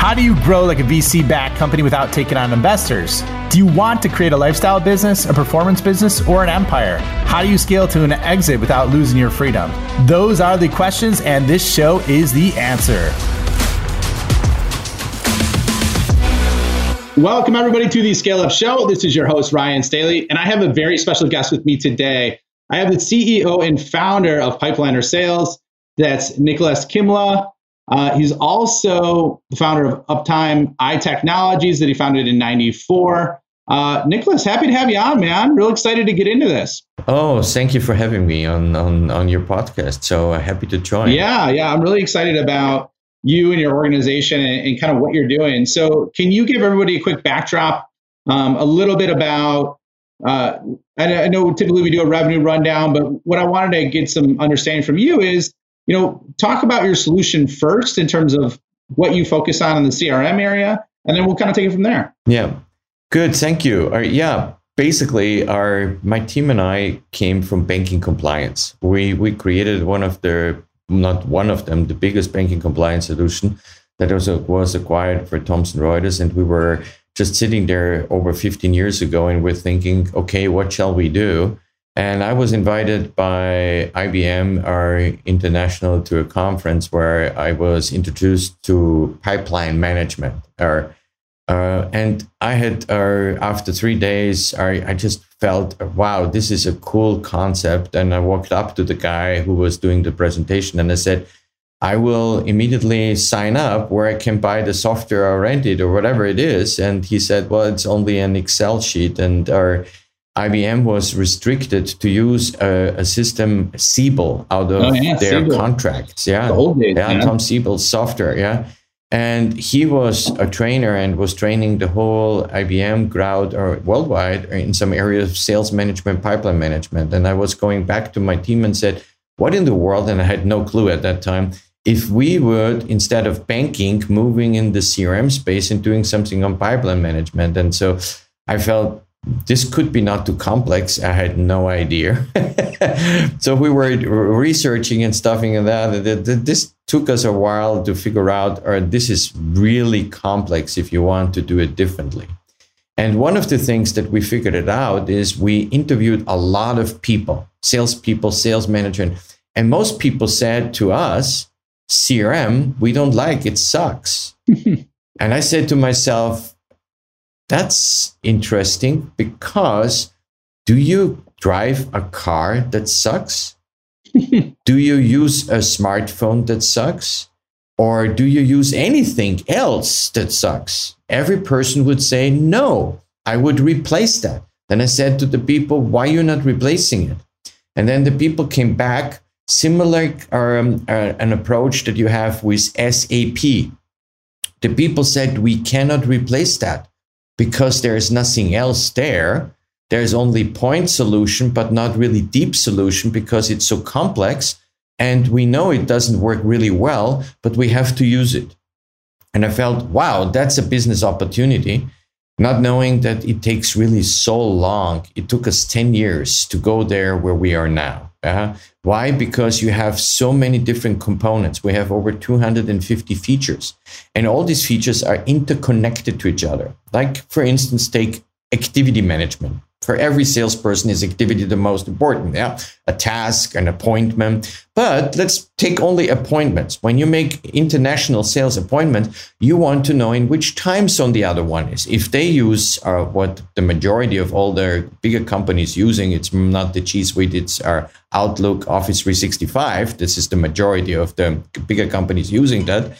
How do you grow like a VC backed company without taking on investors? Do you want to create a lifestyle business, a performance business, or an empire? How do you scale to an exit without losing your freedom? Those are the questions, and this show is the answer. Welcome, everybody, to the Scale Up Show. This is your host, Ryan Staley, and I have a very special guest with me today. I have the CEO and founder of Pipeliner Sales. That's Nikolaus Kimla. Uh, he's also the founder of Uptime iTechnologies that he founded in 94. Uh, Nikolaus, happy to have you on, man. Real excited to get into this. Oh, thank you for having me on, on, on your podcast. So uh, happy to join. Yeah, yeah. I'm really excited about you and your organization and, and kind of what you're doing. So, can you give everybody a quick backdrop, um, a little bit about uh, I, know typically we do a revenue rundown, but what I wanted to get some understanding from you is, you know, talk about your solution first in terms of what you focus on in the CRM area, and then we'll kind of take it from there. Yeah, good. Thank you. Uh, yeah, basically, our my team and I came from banking compliance. We we created one of the not one of them, the biggest banking compliance solution that also was acquired for Thomson Reuters, and we were just sitting there over 15 years ago and we're thinking, okay, what shall we do? And I was invited by IBM, our international, to a conference where I was introduced to pipeline management. Or, uh, and I had, after three days, I, I just felt, wow, this is a cool concept. And I walked up to the guy who was doing the presentation and I said, I will immediately sign up where I can buy the software or rent it or whatever it is. And he said, well, it's only an Excel sheet. And our IBM was restricted to use a, a system Siebel out of oh, yeah, their Siebel. contracts. Yeah. The days, yeah, Tom Siebel's software. Yeah. And he was a trainer and was training the whole IBM crowd or worldwide in some areas of sales management, pipeline management. And I was going back to my team and said, what in the world? And I had no clue at that time if we would instead of banking moving in the crm space and doing something on pipeline management and so i felt this could be not too complex. I had no idea. So we were researching and stuffing and that. This took us a while to figure out or this is really complex if you want to do it differently. And one of the things that we figured it out is we interviewed a lot of people salespeople sales managers and most people said to us CRM, we don't like it sucks. and I said to myself, that's interesting because do you drive a car that sucks? do you use a smartphone that sucks? Or do you use anything else that sucks? Every person would say, no, I would replace that. Then I said to the people, why are you not replacing it? And then the people came back similar um, uh, an approach that you have with SAP. The people said we cannot replace that because there is nothing else there. There's only point solution, but not really deep solution because it's so complex. And we know it doesn't work really well, but we have to use it. And I felt, wow, that's a business opportunity. Not knowing that it takes really so long. It took us 10 years to go there where we are now. Uh, why? Because you have so many different components. We have over 250 features, and all these features are interconnected to each other. Like, for instance, take activity management for every salesperson is activity the most important yeah? A task an appointment. But let's take only appointments. When you make international sales appointment you want to know in which time zone the other one is. If they use uh, what the majority of all the bigger companies using it's not the g suite it's our outlook office 365 this is the majority of the bigger companies using that.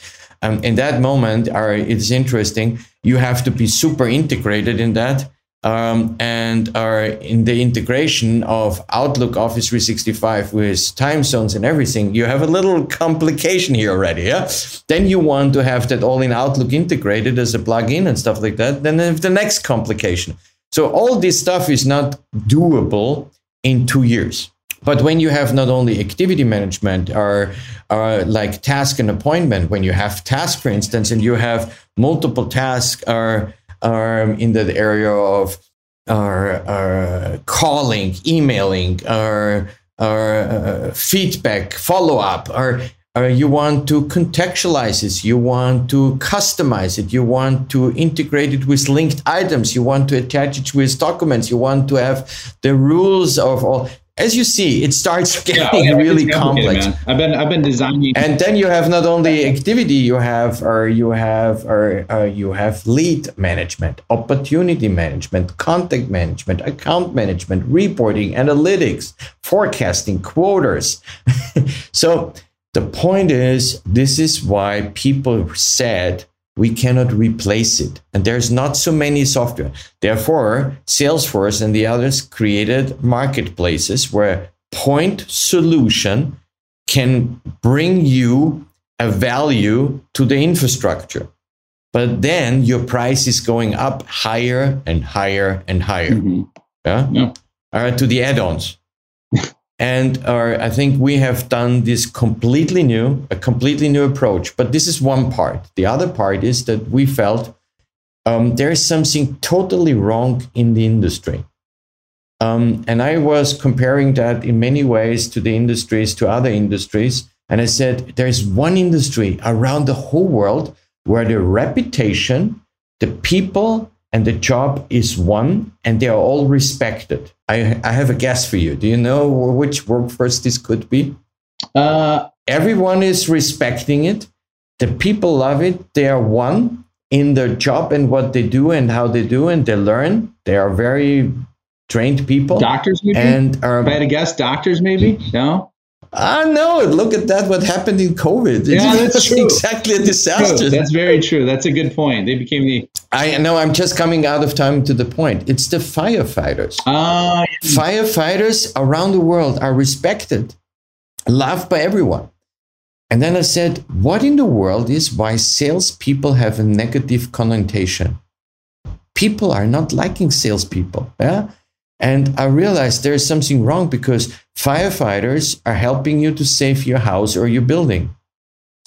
Um, in that moment are it's interesting. You have to be super integrated in that um, and are in the integration of Outlook Office 365 with time zones and everything, you have a little complication here already. Yeah. Then you want to have that all in Outlook integrated as a plugin and stuff like that. Then have the next complication. So all this stuff is not doable in two years. But when you have not only activity management or, or like task and appointment, when you have task, for instance, and you have multiple tasks or um, in that area of uh, calling, emailing, or, uh, feedback, follow up, or uh, you want to contextualize this, you want to customize it, you want to integrate it with linked items, you want to attach it with documents, you want to have the rules of all as you see, it starts getting yeah, really complex. Man. I've been I've been designing, and then you have not only activity, you have or you have or uh, you have lead management, opportunity management, contact management, account management, reporting, analytics, forecasting, quotas. so the point is, this is why people said we cannot replace it. And there's not so many software. Therefore, Salesforce and the others created marketplaces where point solution can bring you a value to the infrastructure. But then your price is going up higher and higher and higher. Mm-hmm. Yeah? yeah. Uh, to the add-ons. And uh, I think we have done this completely new, a completely new approach. But this is one part. The other part is that we felt um, there is something totally wrong in the industry. Um, and I was comparing that in many ways to the industries, to other industries. And I said, there's one industry around the whole world where the reputation, the people, and the job is one, and they are all respected. I, I have a guess for you. Do you know which workforce this could be? Uh, Everyone is respecting it. The people love it. They are one in their job and what they do and how they do, and they learn. They are very trained people. Doctors, maybe? And um, if I had to guess, doctors, maybe? No? Ah, no! Look at that! What happened in COVID? Yeah, that's true. exactly a disaster. That's very true. That's a good point. They became the. I know. I'm just coming out of time to the point. It's the firefighters. Ah. Firefighters around the world are respected, loved by everyone. And then I said, "What in the world is why salespeople have a negative connotation? People are not liking salespeople. Yeah." And I realized there's something wrong because firefighters are helping you to save your house or your building.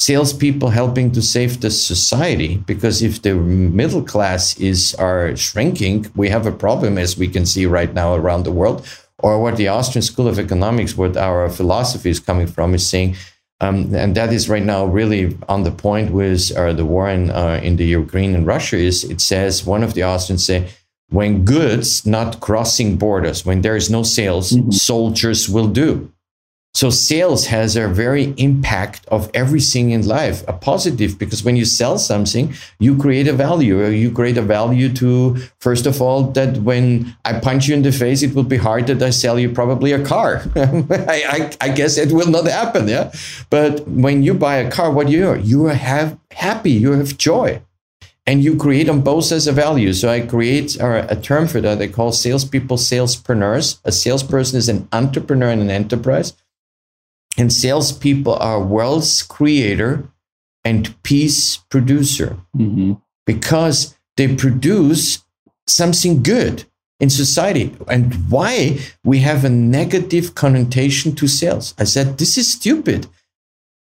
Salespeople helping to save the society because if the middle class is are shrinking, we have a problem as we can see right now around the world. Or what the Austrian School of Economics, what our philosophy is coming from, is saying, um, and that is right now really on the point with uh, the war in, uh, in the Ukraine and Russia. Is it says one of the Austrians say when goods not crossing borders, when there is no sales, mm-hmm. soldiers will do. So sales has a very impact of everything in life, a positive, because when you sell something, you create a value. You create a value to, first of all, that when I punch you in the face, it will be hard that I sell you probably a car. I, I, I, guess it will not happen, yeah. But when you buy a car, what you are? You have happy, you have joy and you create on both as a value. So I create a term for that. I call salespeople salespreneurs. A salesperson is an entrepreneur in an enterprise, and salespeople are wealth creator and peace producer mm-hmm. because they produce something good in society. And why we have a negative connotation to sales? I said this is stupid.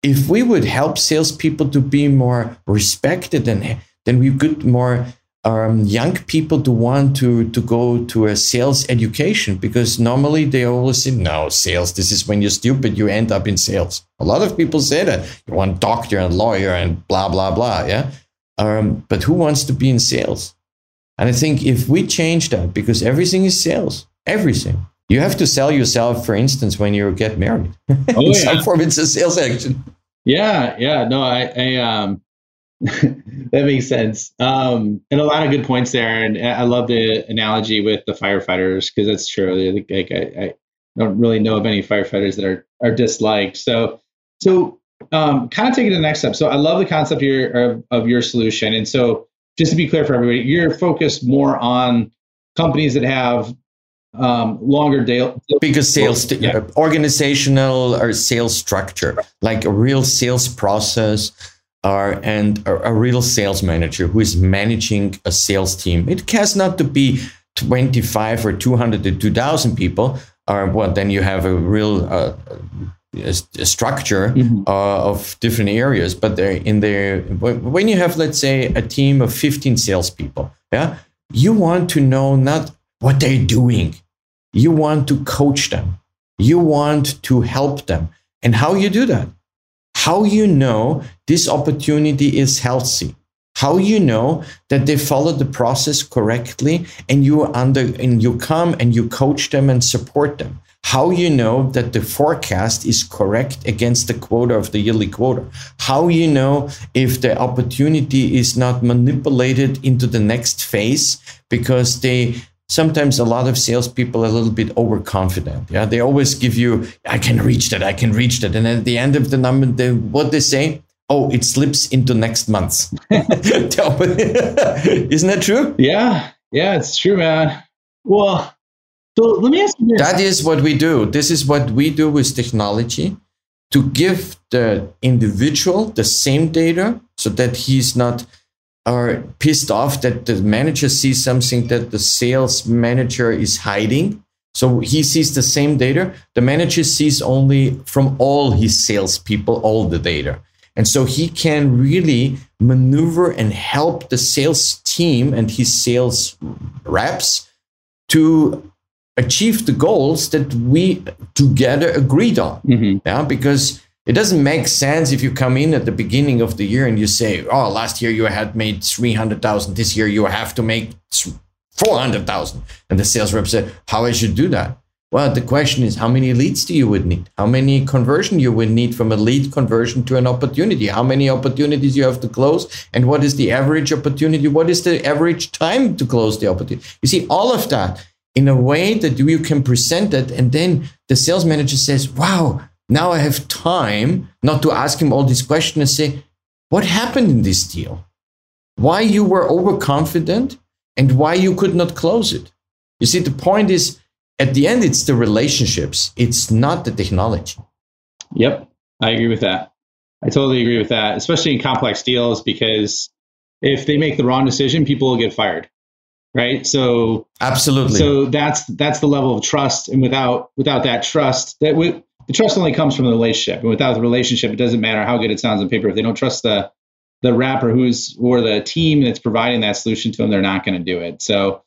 If we would help salespeople to be more respected and then we could more um, young people to want to to go to a sales education because normally they always say no sales this is when you're stupid you end up in sales. A lot of people say that. You want doctor and lawyer and blah blah blah yeah? Um, but who wants to be in sales? And i think if we change that because everything is sales everything you have to sell yourself for instance when you get married. Oh, in yeah. some form it's a sales action. Yeah yeah no i i um that makes sense. Um, and a lot of good points there. And I love the analogy with the firefighters because that's true. Like I, I, don't really know of any firefighters that are are disliked. So so um, kind of taking the next step. So I love the concept here of, of your solution. And so just to be clear for everybody, you're focused more on companies that have um, longer day because sales yeah. organizational or sales structure like a real sales process are and a, a, real sales manager who is managing a sales team. It has not to be 25 or 200 to 2,000 people, or well, then you have a real uh, a, a structure mm-hmm. uh, of different areas. But in there, when you have, let's say, a team of 15 salespeople, yeah, you want to know not what they're doing. You want to coach them. You want to help them. And how you do that? How you know this opportunity is healthy. How you know that they follow the process correctly and you under and you come and you coach them and support them. How you know that the forecast is correct against the quota of the yearly quota. How you know if the opportunity is not manipulated into the next phase because they sometimes a lot of salespeople are a little bit overconfident. Yeah, they always give you, "I can reach that, I can reach that," and at the end of the number, they, what they say, "Oh, it slips into next month." Isn't that true? Yeah, yeah, it's true, man. Well, so let me ask you this. That is what we do. This is what we do with technology to give the individual the same data so that he's not are pissed off that the manager sees something that the sales manager is hiding. So he sees the same data. The manager sees only from all his salespeople all the data. And so he can really maneuver and help the sales team and his sales reps to achieve the goals that we together agreed on. Mm-hmm. Yeah, because it doesn't make sense if you come in at the beginning of the year and you say, "Oh, last year you had made three hundred thousand. This year you have to make four hundred thousand. And the sales rep said, "How I should do that?" Well, the question is, how many leads do you would need? How many conversion you would need from a lead conversion to an opportunity? How many opportunities you have to close? And what is the average opportunity? What is the average time to close the opportunity? You see, all of that in a way that you can present it, and then the sales manager says, "Wow." Now I have time not to ask him all these questions and say, what happened in this deal? Why you were overconfident and why you could not close it? You see, the point is at the end, it's the relationships, it's not the technology. Yep, I agree with that. I totally agree with that, especially in complex deals, because if they make the wrong decision, people will get fired. Right. So absolutely. So that's that's the level of trust. And without without that trust, that we the trust only comes from the relationship. And without the relationship, it doesn't matter how good it sounds on paper. If they don't trust the the rapper who's or the team that's providing that solution to them, they're not going to do it. So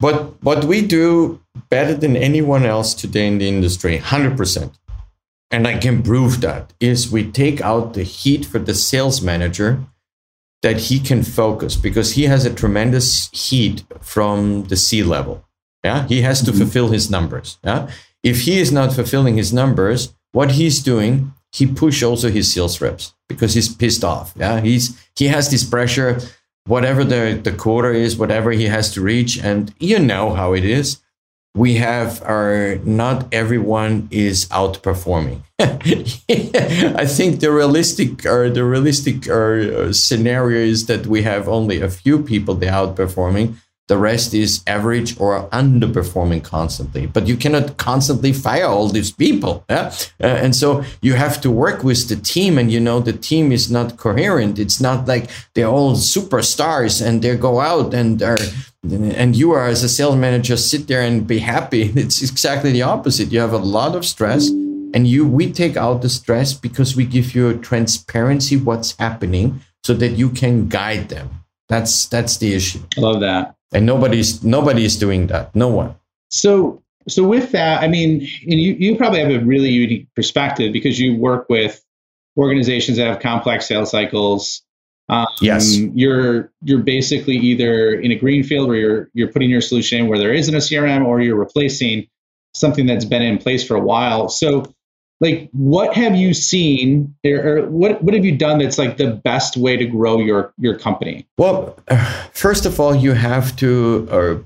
but what we do better than anyone else today in the industry, 100%. And I can prove that is we take out the heat for the sales manager that he can focus because he has a tremendous heat from the C level. Yeah, he has to mm-hmm. fulfill his numbers. Yeah, if he is not fulfilling his numbers, what he's doing, he push also his sales reps because he's pissed off. Yeah, he's he has this pressure, whatever the the quota is, whatever he has to reach, and you know how it is. We have our not everyone is outperforming. I think the realistic or the realistic or uh, scenario is that we have only a few people they outperforming the rest is average or underperforming constantly. But you cannot constantly fire all these people. Yeah? Uh, and so you have to work with the team, and you know, the team is not coherent. It's not like they're all superstars and they go out and are. And you are, as a sales manager, sit there and be happy. It's exactly the opposite. You have a lot of stress, and you we take out the stress because we give you transparency what's happening, so that you can guide them. That's that's the issue. I love that and nobody's nobody's doing that. No one. So so with that i mean you, you probably have a really unique perspective because you work with organizations that have complex sales cycles. Um, yes. you're you're basically either in a greenfield where you're you're putting your solution in where there isn't a crm or you're replacing something that's been in place for a while. So like what have you seen or, what what have you done that's like the best way to grow your your company? Well first of all you have to or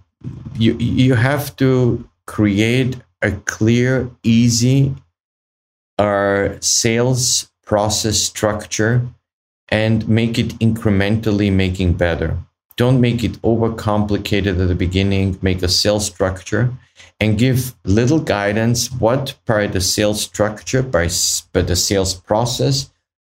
you you have to create a clear easy uh, sales process structure and make it incrementally making better don't make it overcomplicated at the beginning make a sales structure and give little guidance what by the sales structure, by, by the sales process,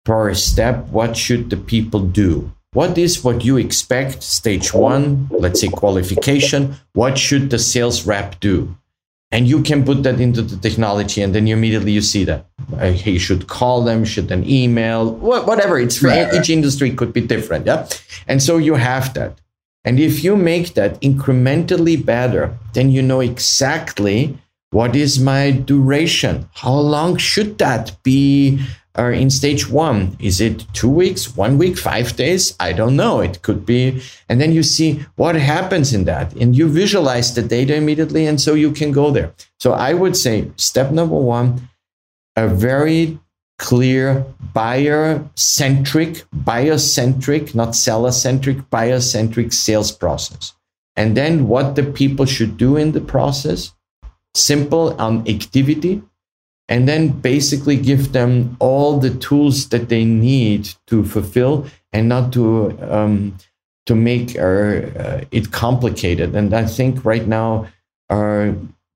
per step, what should the people do? What is what you expect? Stage one, let's say qualification. What should the sales rep do? And you can put that into the technology, and then you immediately you see that uh, he should call them, should an email, whatever. It's for right. each industry could be different, yeah. And so you have that. And if you make that incrementally better, then you know exactly what is my duration? How long should that be are in stage one. Is it two weeks, one week, five days? I don't know. It could be. And then you see what happens in that. And you visualize the data immediately. And so you can go there. So I would say step number one, a very clear buyer centric, buyer centric, not seller centric, buyer centric sales process. And then what the people should do in the process simple on activity and then basically give them all the tools that they need to fulfill and not to um, to make uh, uh, it complicated. And I think right now, uh,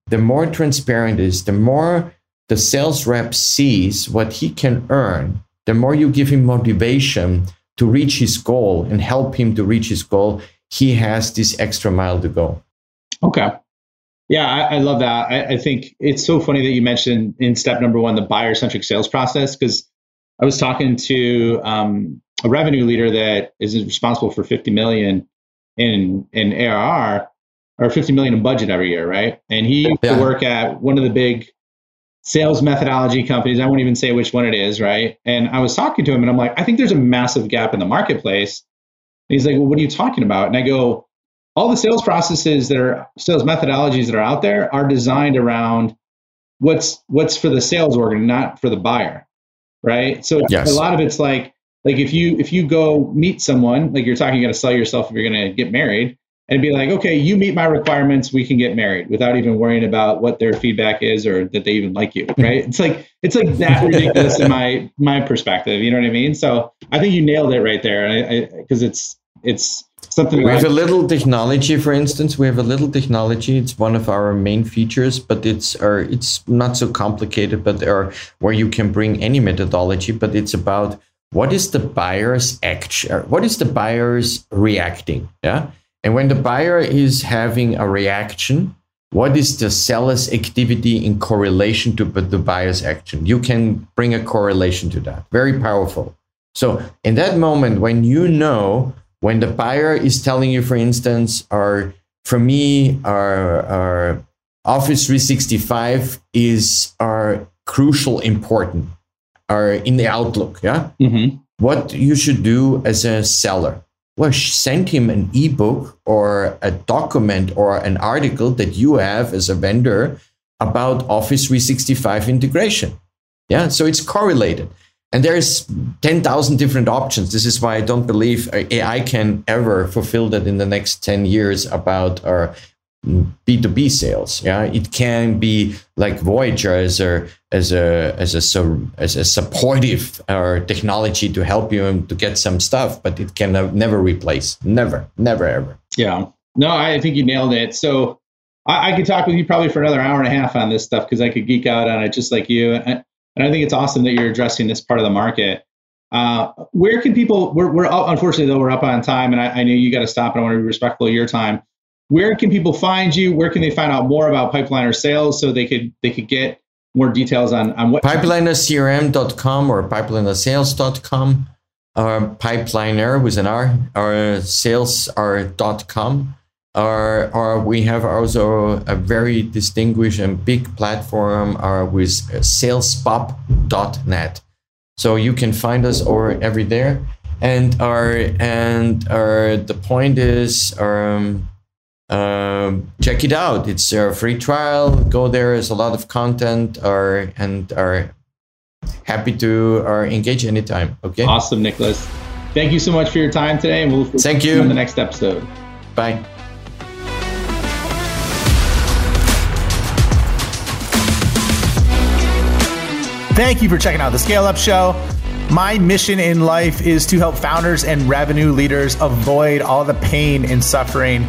the more transparent is, the more the sales rep sees what he can earn, the more you give him motivation to reach his goal and help him to reach his goal, he has this extra mile to go. Okay. Yeah, I, I love that. I, I, think it's so funny that you mentioned in step number one the buyer centric sales process because I was talking to um, a revenue leader that is responsible for 50 million in in ARR or 50 million in budget every year, right? And he used yeah. to work at one of the big sales methodology companies. I won't even say which one it is, right? And I was talking to him and I'm like, I think there's a massive gap in the marketplace. And he's like, Well, what are you talking about? And I go, all the sales processes that are sales methodologies that are out there are designed around what's what's for the sales organ, not for the buyer, right? So yes. a lot of it's like like if you if you go meet someone, like you're talking, you got to sell yourself if you're going to get married, and be like, okay, you meet my requirements, we can get married without even worrying about what their feedback is or that they even like you, hmm. right? it's like it's like that ridiculous in my my perspective. You know what I mean? So I think you nailed it right there, because it's it's something. We like- have a little technology, for instance. We have a little technology. It's one of our main features, but it's or it's not so complicated. But there where you can bring any methodology, but it's about what is the buyer's action, uh, what is the buyer's reacting, yeah. And when the buyer is having a reaction, what is the seller's activity in correlation to the buyer's action? You can bring a correlation to that. Very powerful. So in that moment, when you know when the buyer is telling you, for instance, or for me, our, our Office 365 is our crucial important, are in the outlook. Yeah. Mm-hmm. What you should do as a seller. Well, send him an ebook or a document or an article that you have as a vendor about Office 365 integration. Yeah. So it's correlated. And there's 10,000 different options. This is why I don't believe AI can ever fulfill that in the next 10 years about uh, our B2B sales. Yeah, it can be like Voyager as a as a as a as a supportive or technology to help you to get some stuff, but it can never replace. Never, never, ever. Yeah. No, I think you nailed it. So I, I could talk with you probably for another hour and a half on this stuff because I could geek out on it just like you. And I think it's awesome that you're addressing this part of the market. Uh, where can people? We're, we're up, unfortunately though we're up on time, and I, I know you got to stop. And I want to be respectful of your time. Where can people find you? Where can they find out more about Pipeliner Sales so they could they could get more details on on what pipelinercrm.com or pipelinersales.com or pipeliner with an R or sales com or, or we have also a very distinguished and big platform uh, with salespop.net. So you can find us over every there. And our and our the point is um, um, check it out. It's a free trial. Go there. There's a lot of content. Or and are happy to or engage anytime. Okay. Awesome, Nikolaus. Thank you so much for your time today, and we'll thank you on the next episode. Bye. Thank you for checking out the Scale Up Show. My mission in life is to help founders and revenue leaders avoid all the pain and suffering